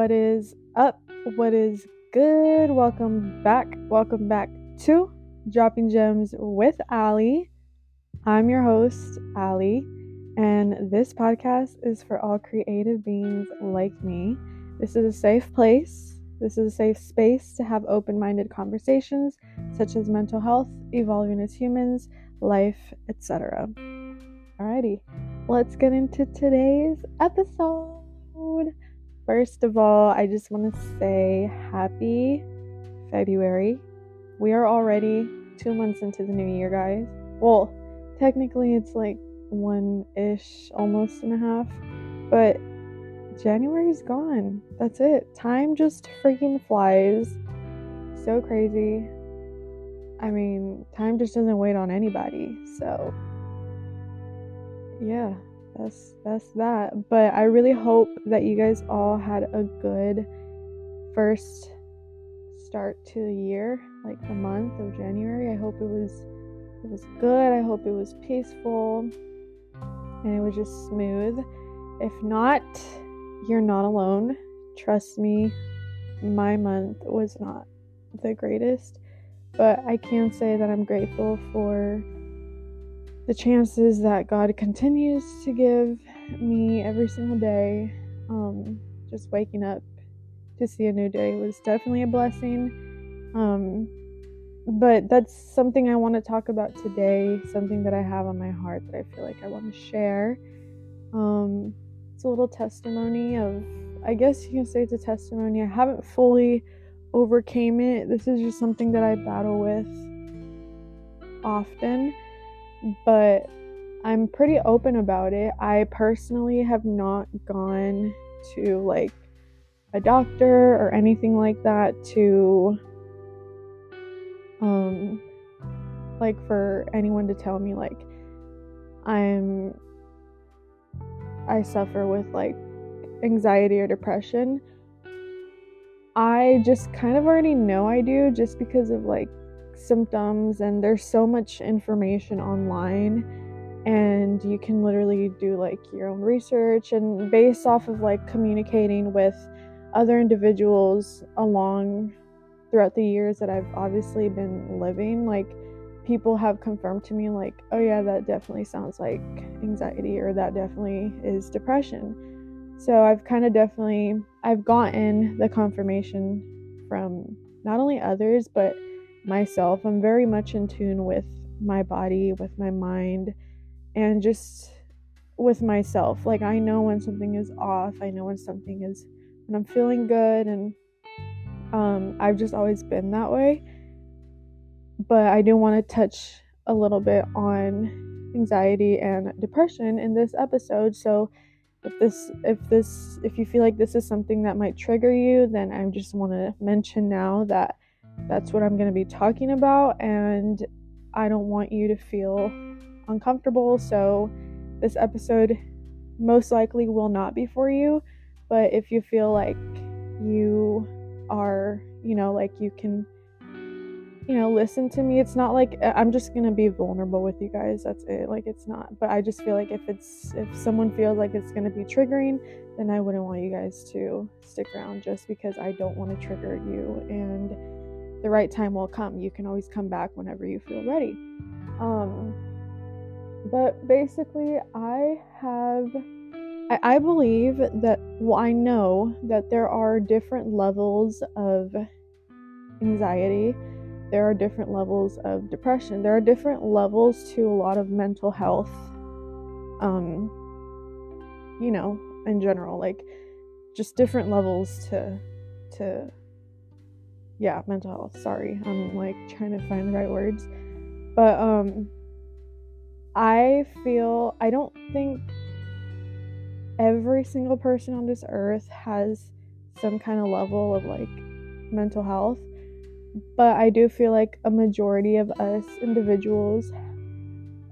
What is up? What is good? Welcome back. Welcome back to Dropping Gems with Ali. I'm your host, Ali, and this podcast is for all creative beings like me. This is a safe place. This is a safe space to have open minded conversations such as mental health, evolving as humans, life, etc. Alrighty, let's get into today's episode. First of all, I just want to say happy February. We are already two months into the new year, guys. Well, technically, it's like one ish, almost and a half, but January's gone. That's it. Time just freaking flies. So crazy. I mean, time just doesn't wait on anybody. So, yeah, that's that's that. But I really hope that you guys all had a good first start to the year, like the month of January. I hope it was it was good. I hope it was peaceful and it was just smooth. If not, you're not alone. Trust me, my month was not the greatest, but I can say that I'm grateful for the chances that God continues to give me every single day. Um, just waking up to see a new day was definitely a blessing. Um, but that's something I want to talk about today, something that I have on my heart that I feel like I want to share. Um, it's a little testimony of, I guess you can say it's a testimony. I haven't fully overcame it. This is just something that I battle with often but I'm pretty open about it. I personally have not gone to like a doctor or anything like that to um like for anyone to tell me like I'm I suffer with like anxiety or depression. I just kind of already know I do just because of like symptoms and there's so much information online and you can literally do like your own research and based off of like communicating with other individuals along throughout the years that I've obviously been living like people have confirmed to me like oh yeah that definitely sounds like anxiety or that definitely is depression. So I've kind of definitely I've gotten the confirmation from not only others but myself. I'm very much in tune with my body, with my mind, and just with myself. Like, I know when something is off, I know when something is, when I'm feeling good, and um, I've just always been that way. But I do want to touch a little bit on anxiety and depression in this episode. So, if this if this if you feel like this is something that might trigger you then i just want to mention now that that's what I'm going to be talking about, and I don't want you to feel uncomfortable. So, this episode most likely will not be for you. But if you feel like you are, you know, like you can, you know, listen to me, it's not like I'm just going to be vulnerable with you guys. That's it. Like, it's not. But I just feel like if it's, if someone feels like it's going to be triggering, then I wouldn't want you guys to stick around just because I don't want to trigger you. And, the right time will come. You can always come back whenever you feel ready. Um, but basically, I have, I, I believe that, well, I know that there are different levels of anxiety. There are different levels of depression. There are different levels to a lot of mental health. Um, you know, in general, like just different levels to to yeah, mental health. Sorry. I'm like trying to find the right words. But um I feel I don't think every single person on this earth has some kind of level of like mental health, but I do feel like a majority of us individuals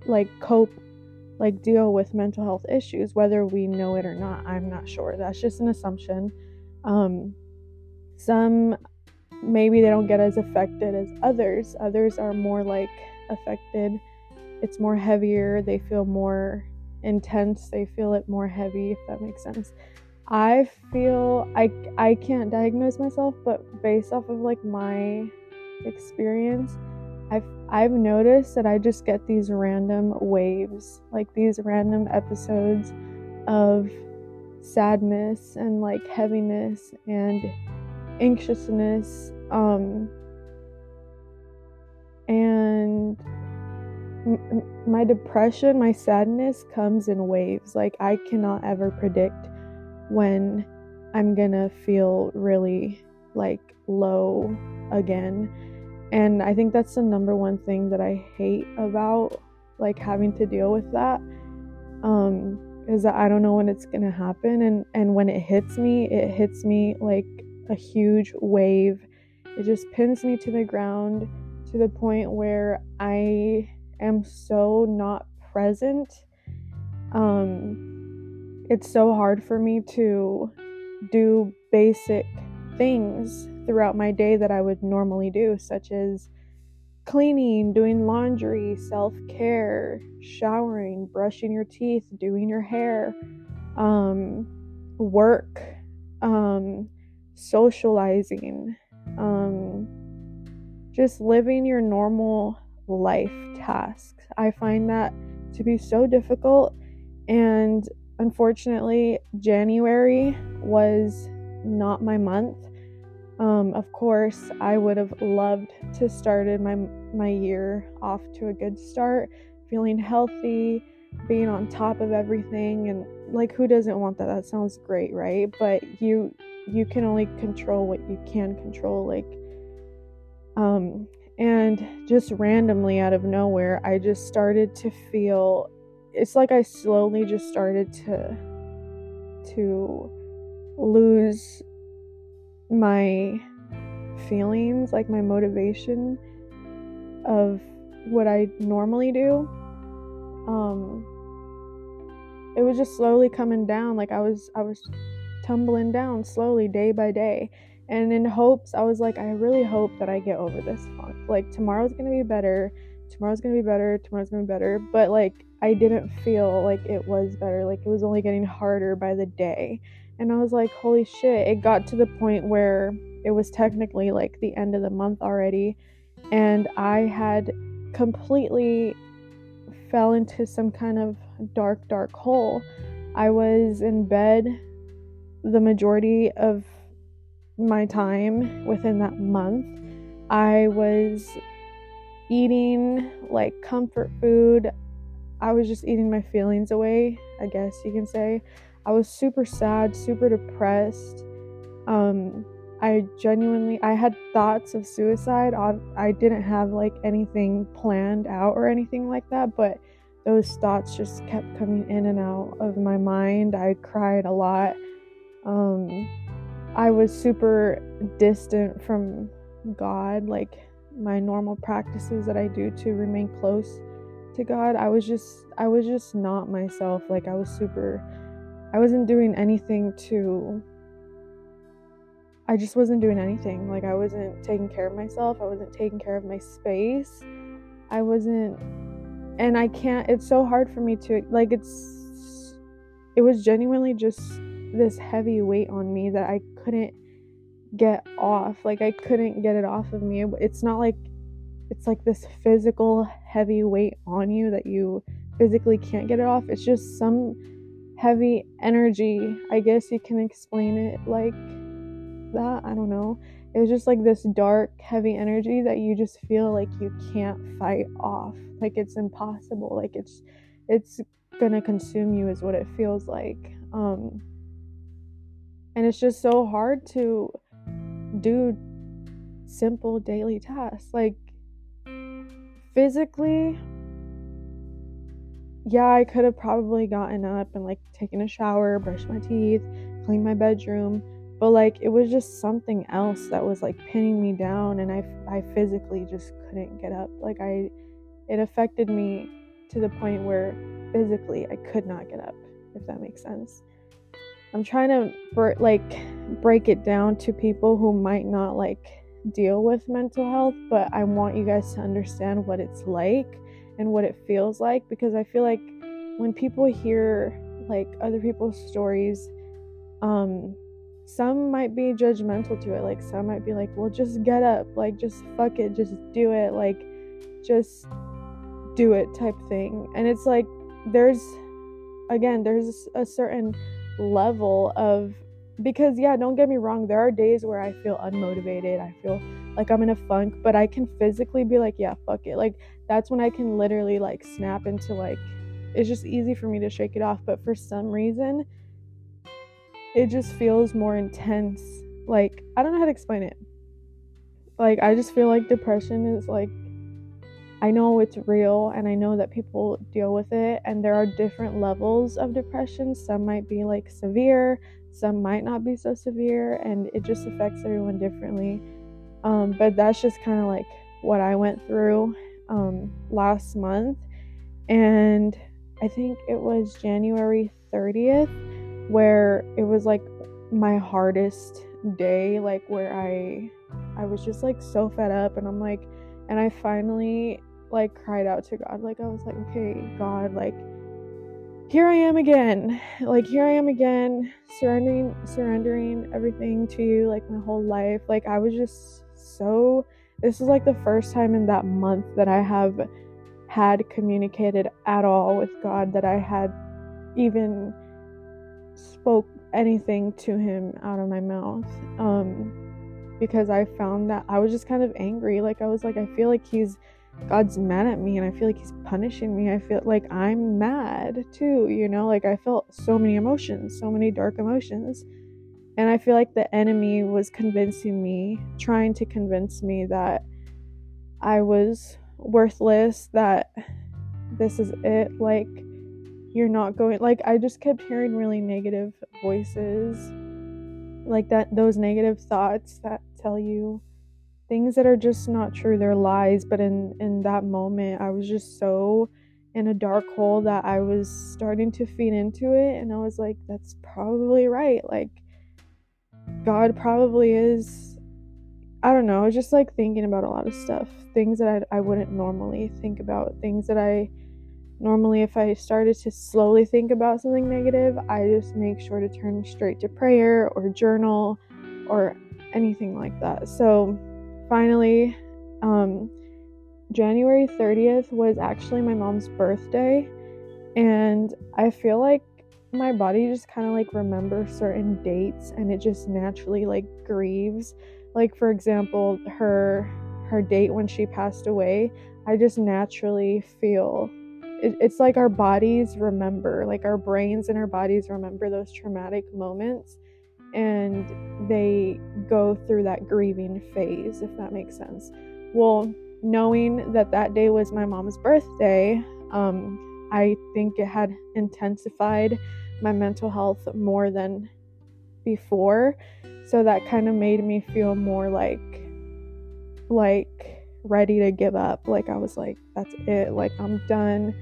like cope like deal with mental health issues whether we know it or not. I'm not sure. That's just an assumption. Um some maybe they don't get as affected as others. Others are more like affected. It's more heavier. They feel more intense. They feel it more heavy, if that makes sense. I feel I I can't diagnose myself, but based off of like my experience, I've I've noticed that I just get these random waves, like these random episodes of sadness and like heaviness and anxiousness um and my depression my sadness comes in waves. Like i cannot ever predict when i'm gonna feel really like low again. And i think that's the number one thing that i hate about like having to deal with that um is that I don't know when it's to happen. And and when it hits me, it hits me like a huge wave. It just pins me to the ground to the point where I am so not present. Um it's so hard for me to do basic things throughout my day that I would normally do, such as cleaning, doing laundry, self care, showering, brushing your teeth, doing your hair, um, work, um, socializing, um, just living your normal life tasks. I find that to be so difficult, and unfortunately, January was not my month um, of course, I would have loved to started my my year off to a good start, feeling healthy, being on top of everything, and like who doesn't want that? That sounds great, right? But you you can only control what you can control, like um, and just randomly out of nowhere, I just started to feel. It's like I slowly just started to to lose my feelings, like my motivation of what I normally do. Um it was just slowly coming down like I was I was tumbling down slowly day by day. And in hopes, I was like I really hope that I get over this funk. Like tomorrow's to be better. Tomorrow's to be better. Tomorrow's to be better. But like I didn't feel like it was better. Like it was only getting harder by the day. And I was like, holy shit. It got to the point where it was technically like the end of the month already. And I had completely fell into some kind of dark, dark hole. I was in bed the majority of my time within that month. I was eating like comfort food. I was just eating my feelings away, I guess you can say. I was super sad, super depressed. Um, I genuinely I had thoughts of suicide. I didn't have like anything planned out or anything like that, but those thoughts just kept coming in and out of my mind. I cried a lot. Um, I was super distant from God, like my normal practices that I do to remain close to God. I was just I was just not myself. Like I was super I wasn't doing anything to I just wasn't doing anything. Like I wasn't taking care of myself. I wasn't taking care of my space. I wasn't and I can't it's so hard for me to like it's it was genuinely just this heavy weight on me that I couldn't get off. Like I couldn't get it off of me. It's not like it's like this physical heavy weight on you that you physically can't get it off. It's just some heavy energy. I guess you can explain it like that. I don't know. It was just like this dark, heavy energy that you just feel like you can't fight off. Like it's impossible. Like it's it's gonna consume you is what it feels like. Um and it's just so hard to do simple daily tasks. Like physically yeah, I could have probably gotten up and like taken a shower, brushed my teeth, cleaned my bedroom, but like it was just something else that was like pinning me down and I I physically just couldn't get up. Like I it affected me to the point where physically I could not get up, if that makes sense. I'm trying to like break it down to people who might not like deal with mental health, but I want you guys to understand what it's like and what it feels like because I feel like when people hear like other people's stories, Um, some might be judgmental to it. Like, some might be like, well, just get up. Like, just fuck it. Just do it. Like, just do it type thing. And it's like, there's, again, there's a certain level of, because, yeah, don't get me wrong. There are days where I feel unmotivated. I feel like I'm in a funk, but I can physically be like, yeah, fuck it. Like, that's when I can literally, like, snap into, like, it's just easy for me to shake it off. But for some reason, it just feels more intense. Like, I don't know how to explain it. Like, I just feel like depression is like, I know it's real and I know that people deal with it, and there are different levels of depression. Some might be like severe, some might not be so severe, and it just affects everyone differently. Um, but that's just kind of like what I went through um, last month, and I think it was January 30th where it was like my hardest day like where I I was just like so fed up and I'm like and I finally like cried out to God like I was like okay God like here I am again. Like here I am again surrendering surrendering everything to you like my whole life. Like I was just so this is like the first time in that month that I have had communicated at all with God, that I had even spoke anything to him out of my mouth. Um, because I found that I was just kind of angry. Like I was like, I feel like he's God's mad at me and I feel like he's punishing me. I feel like I'm mad too, you know, like I felt so many emotions, so many dark emotions. And I feel like the enemy was convincing me, trying to convince me that I was worthless, that this is it, like you're not going like I just kept hearing really negative voices like that those negative thoughts that tell you things that are just not true they're lies but in in that moment I was just so in a dark hole that I was starting to feed into it and I was like that's probably right like God probably is I don't know, just like thinking about a lot of stuff, things that I, I wouldn't normally think about, things that I normally, if I started to slowly think about something negative, I just make sure to turn straight to prayer or journal or anything like that. So finally, um, January 30th was actually my mom's birthday, and I feel like my body just kind of like remembers certain dates and it just naturally like grieves like for example her her date when she passed away i just naturally feel it, it's like our bodies remember like our brains and our bodies remember those traumatic moments and they go through that grieving phase if that makes sense. Well knowing that that day was my mom's birthday um, i think it had intensified my mental health more than before. So that kind of made me feel more like like ready to give up. Like i was like that's it. Like i'm done.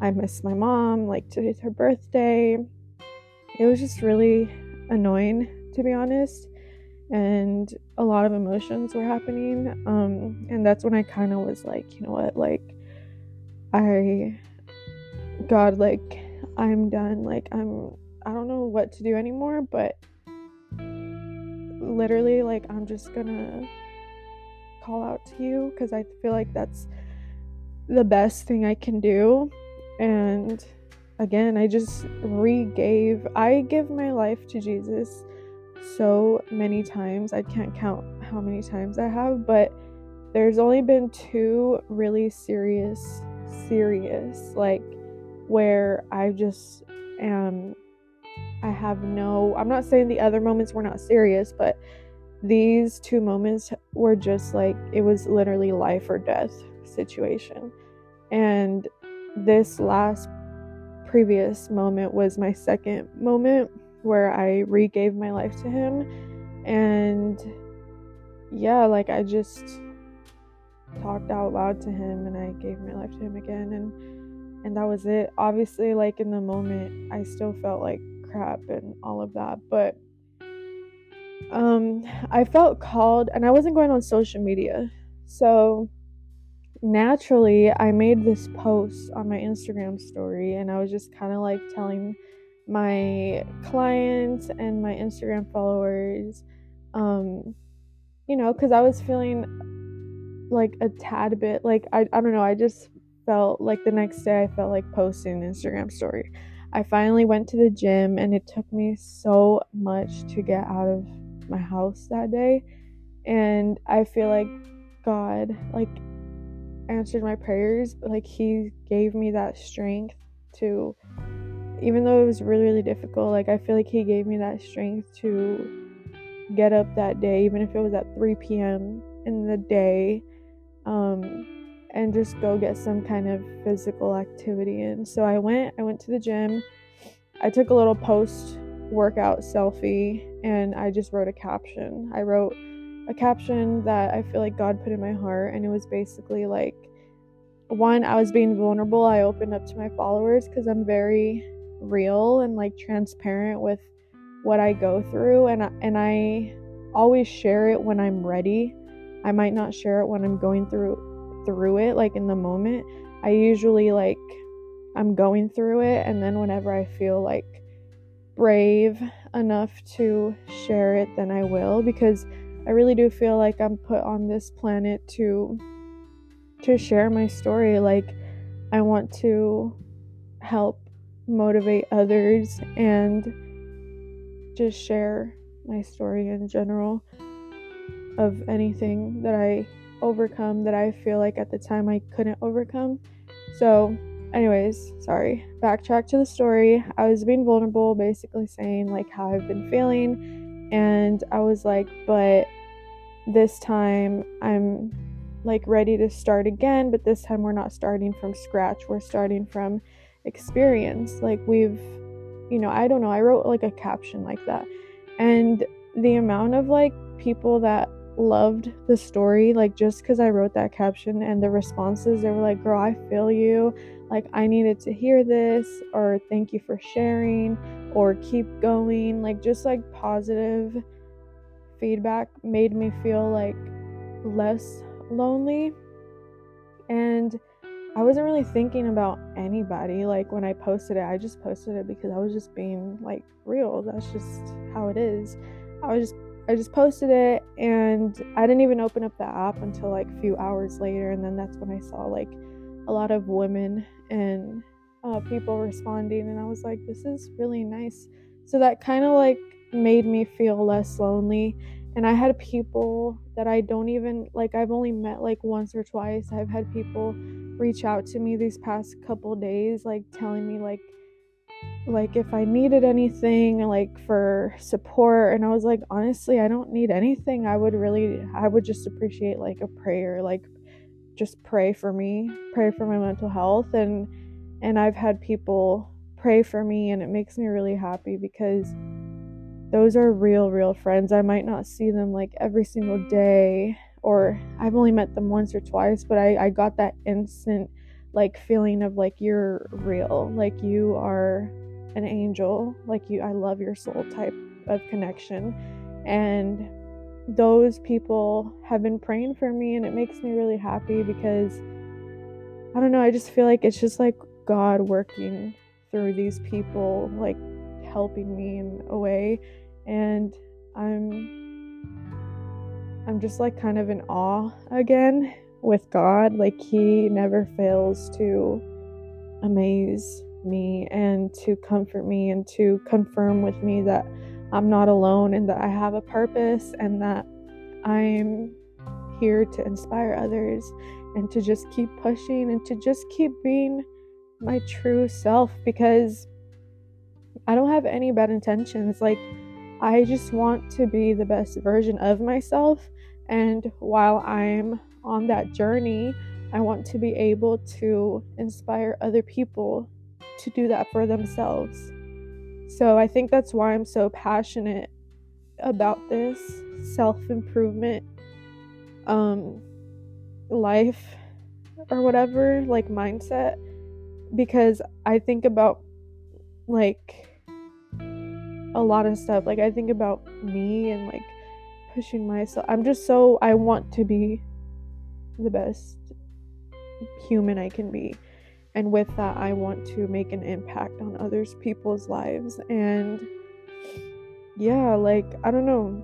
I miss my mom. Like today's her birthday. It was just really annoying to be honest and a lot of emotions were happening um and that's when i kind of was like you know what? Like i god like i'm done. Like i'm i don't know what to do anymore but literally like I'm just gonna call out to you because I feel like that's the best thing I can do. And again, I just regave, I give my life to Jesus so many times. I can't count how many times I have, but there's only been two really serious, serious, like where I just am I have no, I'm not saying the other moments were not serious, but these two moments were just like, it was literally life or death situation. And this last previous moment was my second moment where I regave my life to him. And yeah, like I just talked out loud to him and I gave my life to him again and and that was it. Obviously like in the moment I still felt like crap and all of that. But um, I felt called, and I wasn't going on social media. So naturally, I made this post on my Instagram story, and I was just kind of like telling my clients and my Instagram followers. Um, you know, because I was feeling like a tad bit like I, I don't know, I just felt like the next day I felt like posting an Instagram story. I finally went to the gym and it took me so much to get out of my house that day. And I feel like God like answered my prayers, like he gave me that strength to even though it was really really difficult, like I feel like he gave me that strength to get up that day even if it was at 3 p.m. in the day. Um and just go get some kind of physical activity in. So I went, I went to the gym. I took a little post workout selfie and I just wrote a caption. I wrote a caption that I feel like God put in my heart and it was basically like one, I was being vulnerable. I opened up to my followers cuz I'm very real and like transparent with what I go through and I, and I always share it when I'm ready. I might not share it when I'm going through through it like in the moment i usually like i'm going through it and then whenever i feel like brave enough to share it then i will because i really do feel like i'm put on this planet to to share my story like i want to help motivate others and just share my story in general of anything that I overcome that I feel like at the time I couldn't overcome. So, anyways, sorry. Backtrack to the story. I was being vulnerable, basically saying like how I've been feeling, and I was like, but this time I'm like ready to start again, but this time we're not starting from scratch. We're starting from experience. Like we've, you know, I don't know, I wrote like a caption like that. And the amount of like people that loved the story like just because i wrote that caption and the responses they were like girl i feel you like i needed to hear this or thank you for sharing or keep going. Like just like positive feedback made me feel like less lonely. And i wasn't really thinking about anybody. Like when i posted it i just posted it because i was just being like real. That's just how it is. I was just I just posted it and I didn't even open up the app until like a few hours later and then that's when I saw like a lot of women and uh, people responding and I was like this is really nice. So that kind of like made me feel less lonely and I had people that I don't even like I've only met like once or twice. I've had people reach out to me these past couple days like telling me like like if I needed anything like for support and I was like honestly I don't need anything. I would really I would just appreciate like a prayer like just pray for me pray for my mental health. And and I've had people pray for me and it makes me really happy because those are real real friends. I might not see them like every single day or I've only met them once or twice but I I got that instant like feeling of like you're real like you are an angel like you i love your soul type of connection. And those people have been praying for me and it makes me really happy because i don't know i just feel like it's just like god working through these people like helping me in a way. And i'm i'm just like kind of in awe again with god. Like he never fails to amaze me and to comfort me and to confirm with me that I'm not alone and that I have a purpose and that I'm here to inspire others and to just keep pushing and to just keep being my true self because I don't have any bad intentions. Like, I just want to be the best version of myself. And while I'm on that journey, I want to be able to inspire other people to do that for themselves. So I think that's why I'm so passionate about this self improvement um life or whatever like mindset. Because I think about like a lot of stuff. Like I think about me and like pushing myself. I'm just so I want to be the best human I can be and with that I want to make an impact on others people's lives and yeah, like I don't know.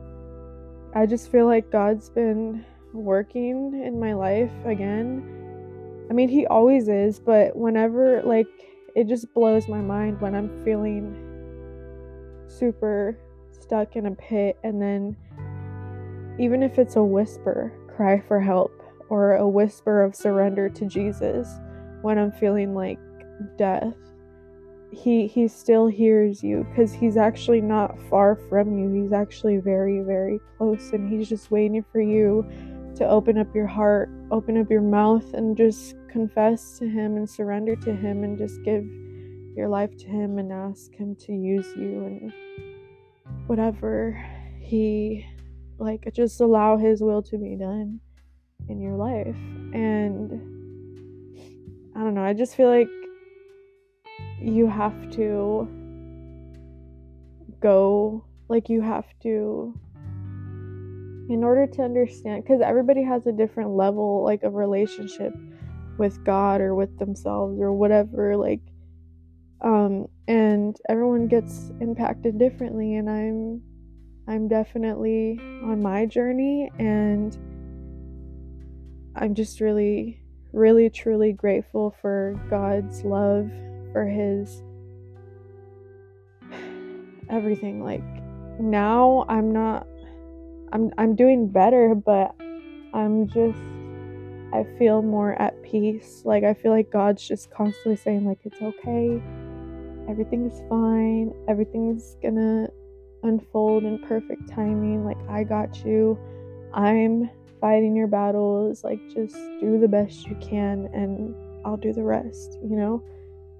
I just feel like God's been working in my life again. I mean, he always is, but whenever like it just blows my mind when I'm feeling super stuck in a pit and then even if it's a whisper, cry for help or a whisper of surrender to Jesus when I'm feeling like death. He he still hears you cuz he's actually not far from you. He's actually very very close and he's just waiting for you to open up your heart, open up your mouth and just confess to him and surrender to him and just give your life to him and ask him to use you and whatever he like just allow his will to be done in your life. And I don't know, I just feel like you have to go, like, you have to, in order to understand, because everybody has a different level, like, of relationship with God or with themselves or whatever, like, um, and everyone gets impacted differently, and I'm I'm definitely on my journey and I'm just really, really, truly grateful for God's love, for His everything. Like now, I'm not, I'm, I'm doing better, but I'm just, I feel more at peace. Like I feel like God's just constantly saying, like, it's okay, everything is fine, everything's gonna unfold in perfect timing. Like I got you. I'm fighting your battles. Like, just do the best you can, and I'll do the rest, you know?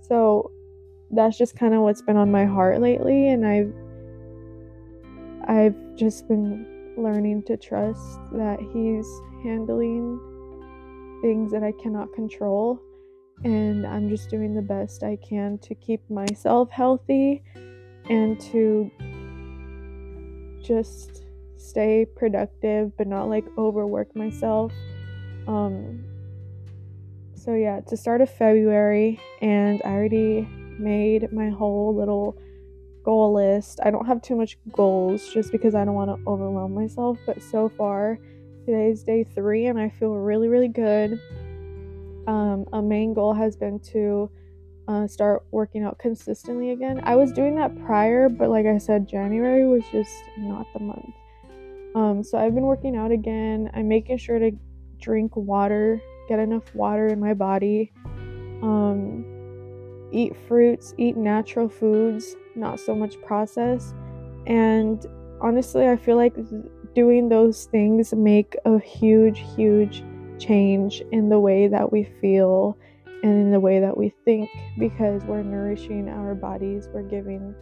So, that's just kind of what's been on my heart lately, and I've I've just been learning to trust that he's handling things that I cannot control and I'm just doing the best I can to keep myself healthy and to just stay productive but not like overwork myself. Um so yeah, the start of February and I already made my whole little goal list. I don't have too much goals just because I don't want to overwhelm myself, but so far today's day 3 and I feel really really good. Um, a main goal has been to uh, start working out consistently again. I was doing that prior, but like I said, January was just not the month. Um, so I've been working out again. I'm making sure to drink water, get enough water in my body, um, eat fruits, eat natural foods, not so much processed. And honestly, I feel like doing those things make a huge, huge change in the way that we feel and in the way that we think because we're nourishing our bodies, we're giving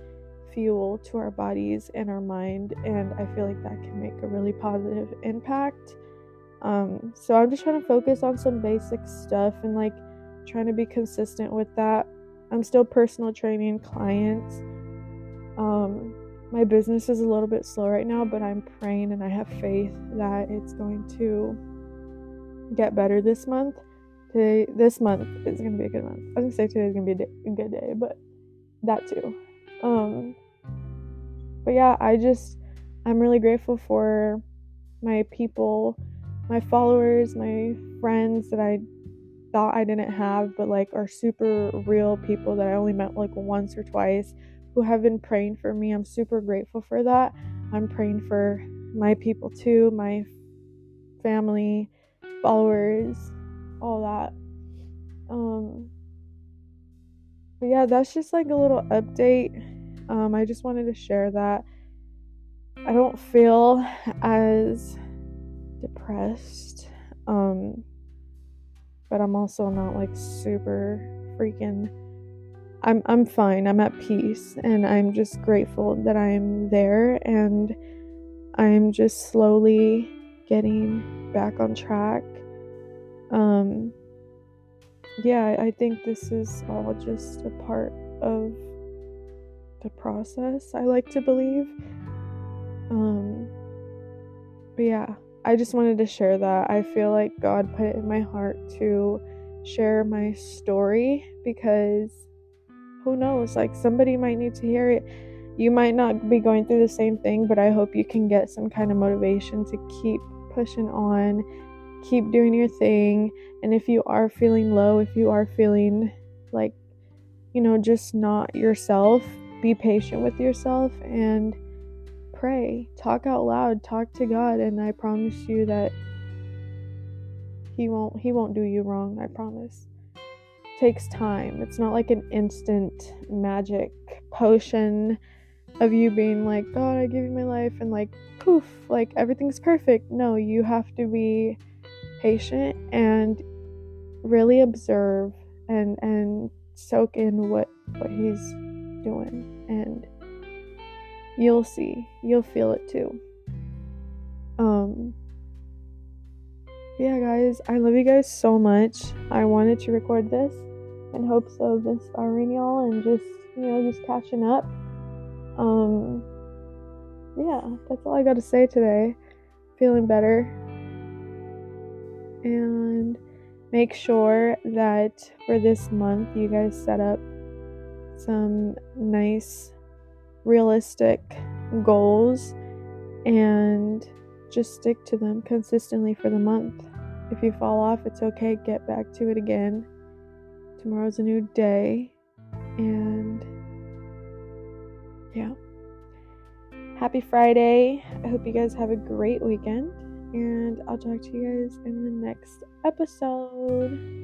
fuel to our bodies and our mind, and I feel like that can make a really positive impact. Um, so I'm just trying to focus on some basic stuff and like trying to be consistent with that. I'm still personal training clients. Um, my business is a little bit slow right now, but I'm praying and I have faith that it's going to get better this month. Today, this month is gonna be a good month. I was gonna say today's gonna be a, day, a good day, but that too. Um, but yeah, I just I'm really grateful for my people, my followers, my friends that I thought I didn't have, but like are super real people that I only met like once or twice who have been praying for me. I'm super grateful for that. I'm praying for my people too, my family, followers, all that. Um but yeah, that's just like a little update um, I just wanted to share that I don't feel as depressed, um, but I'm also not like super freaking. I'm I'm fine. I'm at peace, and I'm just grateful that I'm there, and I'm just slowly getting back on track. Um, yeah, I think this is all just a part of the process, I like to believe. Um, but yeah, I just wanted to share that. I feel like God put it in my heart to share my story because who knows? Like, somebody might need to hear it. You might not be going through the same thing, but I hope you can get some kind of motivation to keep pushing on, keep doing your thing. And if you are feeling low, if you are feeling like, you know, just not yourself, be patient with yourself and pray. Talk out loud, talk to God, and I promise you that he won't he won't do you wrong, I promise. It takes time. It's not like an instant magic potion of you being like, God, I give you my life and like poof, like everything's perfect. No, you have to be patient and really observe and and soak in what what he's doing and you'll see. You'll feel it too. Um yeah guys i love you guys so much. I wanted to record this in hopes of inspiring y'all and just you know just catching up. Um yeah that's all i got to say today. Feeling better. And make sure that for this month you guys set up some nice realistic goals and just stick to them consistently for the month. If you fall off, it's okay. Get back to it again. Tomorrow's a new day. And yeah. Happy Friday. I hope you guys have a great weekend. And I'll talk to you guys in the next episode.